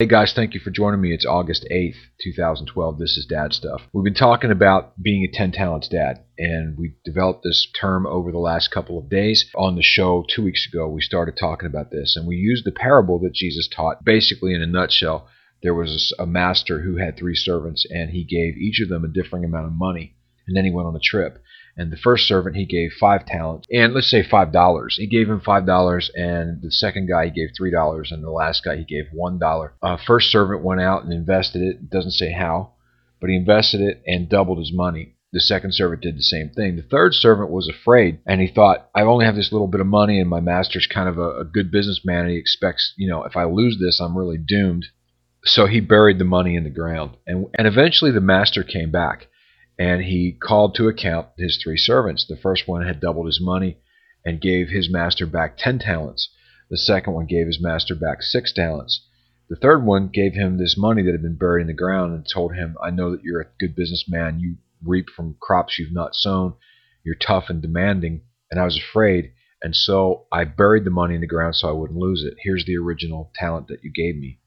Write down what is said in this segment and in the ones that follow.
Hey guys, thank you for joining me. It's August 8th, 2012. This is Dad Stuff. We've been talking about being a 10 talents dad, and we developed this term over the last couple of days. On the show two weeks ago, we started talking about this, and we used the parable that Jesus taught. Basically, in a nutshell, there was a master who had three servants, and he gave each of them a differing amount of money, and then he went on a trip. And the first servant he gave five talents, and let's say five dollars. He gave him five dollars, and the second guy he gave three dollars, and the last guy he gave one dollar. Uh, first servant went out and invested it. it. Doesn't say how, but he invested it and doubled his money. The second servant did the same thing. The third servant was afraid, and he thought, "I only have this little bit of money, and my master's kind of a, a good businessman, and he expects, you know, if I lose this, I'm really doomed." So he buried the money in the ground, and and eventually the master came back and he called to account his three servants. The first one had doubled his money and gave his master back ten talents. The second one gave his master back six talents. The third one gave him this money that had been buried in the ground and told him, I know that you're a good businessman. You reap from crops you've not sown. You're tough and demanding. And I was afraid. And so I buried the money in the ground so I wouldn't lose it. Here's the original talent that you gave me.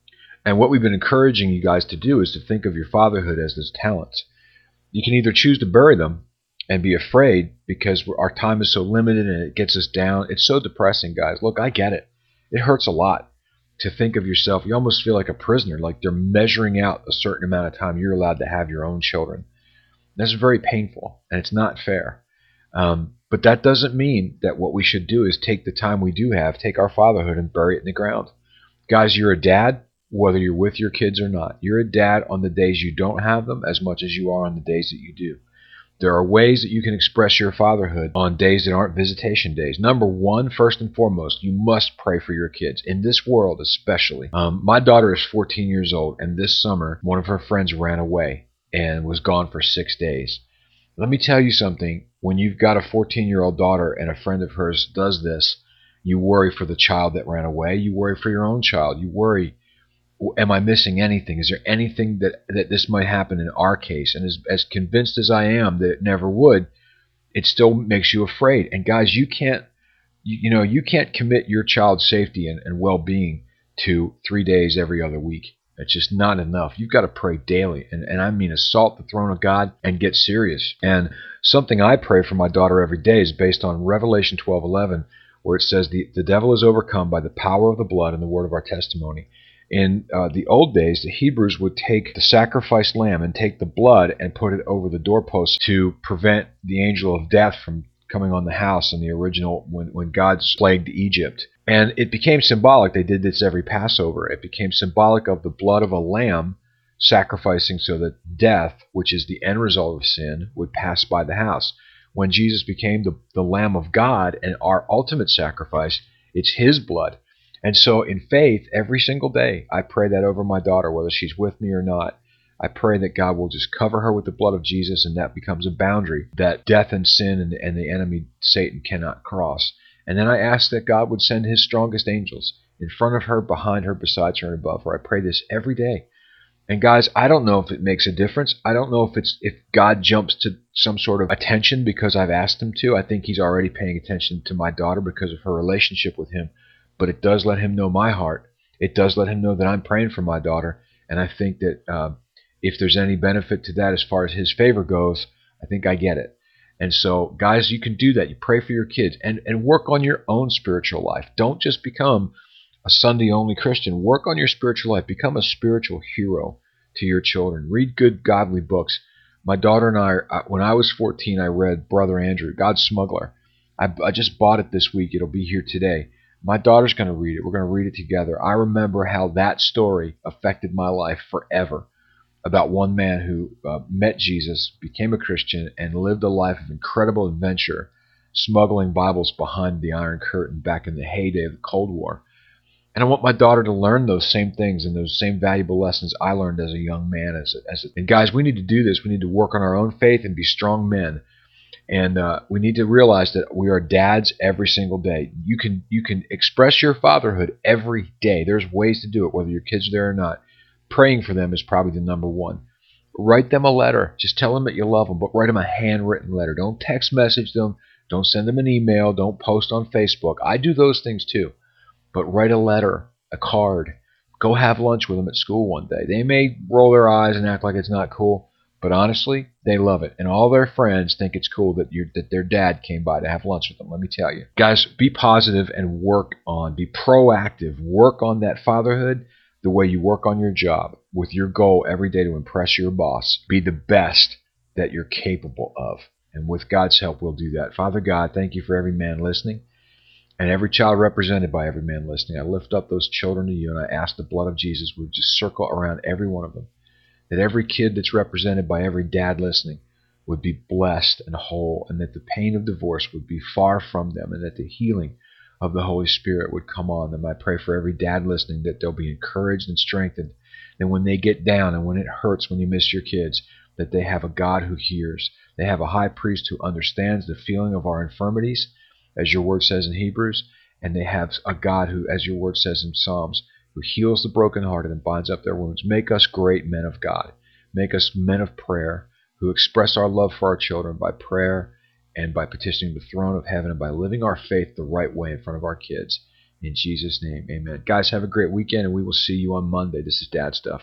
And what we've been encouraging you guys to do is to think of your fatherhood as those talents you can either choose to bury them and be afraid because our time is so limited and it gets us down. It's so depressing, guys. Look, I get it. It hurts a lot to think of yourself. You almost feel like a prisoner, like they're measuring out a certain amount of time you're allowed to have your own children. That's very painful and it's not fair. Um, but that doesn't mean that what we should do is take the time we do have, take our fatherhood and bury it in the ground. Guys, you're a dad whether you're with your kids or not. You're a dad on the days you don't have them as much as you are on the days that you do. There are ways that you can express your fatherhood on days that aren't visitation days. Number one, first and foremost, you must pray for your kids, in this world especially. Um, my daughter is 14 years old, and this summer, one of her friends ran away and was gone for six days. Let me tell you something when you've got a 14 year old daughter and a friend of hers does this, you worry for the child that ran away. You worry for your own child. You worry am I missing anything? Is there anything that, that this might happen in our case? And as, as convinced as I am that it never would, it still makes you afraid. And guys, you can't, you, you know, you can't commit your child's safety and, and well-being to three days every other week. It's just not enough. You've got to pray daily. And, and I mean assault the throne of God and get serious. And something I pray for my daughter every day is based on Revelation 12:11, where it says the, the devil is overcome by the power of the blood and the word of our testimony. In uh, the old days, the Hebrews would take the sacrificed lamb and take the blood and put it over the doorpost to prevent the angel of death from coming on the house in the original when, when God plagued Egypt. And it became symbolic. They did this every Passover. It became symbolic of the blood of a lamb sacrificing so that death, which is the end result of sin, would pass by the house. When Jesus became the, the Lamb of God and our ultimate sacrifice, it's His blood and so, in faith, every single day, I pray that over my daughter, whether she's with me or not. I pray that God will just cover her with the blood of Jesus, and that becomes a boundary that death and sin and, and the enemy, Satan, cannot cross. And then I ask that God would send his strongest angels in front of her, behind her, beside her, and above her. I pray this every day. And guys, I don't know if it makes a difference. I don't know if it's if God jumps to some sort of attention because I've asked him to. I think he's already paying attention to my daughter because of her relationship with him but it does let him know my heart. It does let him know that I'm praying for my daughter, and I think that uh, if there's any benefit to that as far as his favor goes, I think I get it. And so, guys, you can do that. You pray for your kids and, and work on your own spiritual life. Don't just become a Sunday only Christian. Work on your spiritual life. Become a spiritual hero to your children. Read good, godly books. My daughter and I, uh, when I was 14, I read Brother Andrew, God's Smuggler. I, I just bought it this week. It'll be here today. My daughter's going to read it. We're going to read it together. I remember how that story affected my life forever about one man who uh, met Jesus, became a Christian, and lived a life of incredible adventure, smuggling Bibles behind the Iron Curtain back in the heyday of the Cold War. And I want my daughter to learn those same things and those same valuable lessons I learned as a young man. As a, as a, and guys, we need to do this. We need to work on our own faith and be strong men and uh, we need to realize that we are dads every single day. You can you can express your fatherhood every day. There's ways to do it, whether your kids are there or not. Praying for them is probably the number one. Write them a letter. Just tell them that you love them, but write them a handwritten letter. Don't text message them. Don't send them an email. Don't post on Facebook. I do those things too. But write a letter, a card. Go have lunch with them at school one day. They may roll their eyes and act like it's not cool, but honestly, they love it, and all their friends think it's cool that you that their dad came by to have lunch with them. Let me tell you, guys, be positive and work on, be proactive, work on that fatherhood the way you work on your job, with your goal every day to impress your boss. Be the best that you're capable of, and with God's help, we'll do that. Father God, thank you for every man listening. And every child represented by every man listening, I lift up those children to you and I ask the blood of Jesus would just circle around every one of them that every kid that's represented by every dad listening would be blessed and whole, and that the pain of divorce would be far from them, and that the healing of the Holy Spirit would come on them. I pray for every dad listening that they'll be encouraged and strengthened. And when they get down and when it hurts when you miss your kids, that they have a God who hears. They have a high priest who understands the feeling of our infirmities, as your word says in Hebrews, and they have a God who, as your word says in Psalms, who heals the brokenhearted and binds up their wounds. Make us great men of God. Make us men of prayer who express our love for our children by prayer and by petitioning the throne of heaven and by living our faith the right way in front of our kids. In Jesus' name, amen. Guys, have a great weekend, and we will see you on Monday. This is Dad Stuff.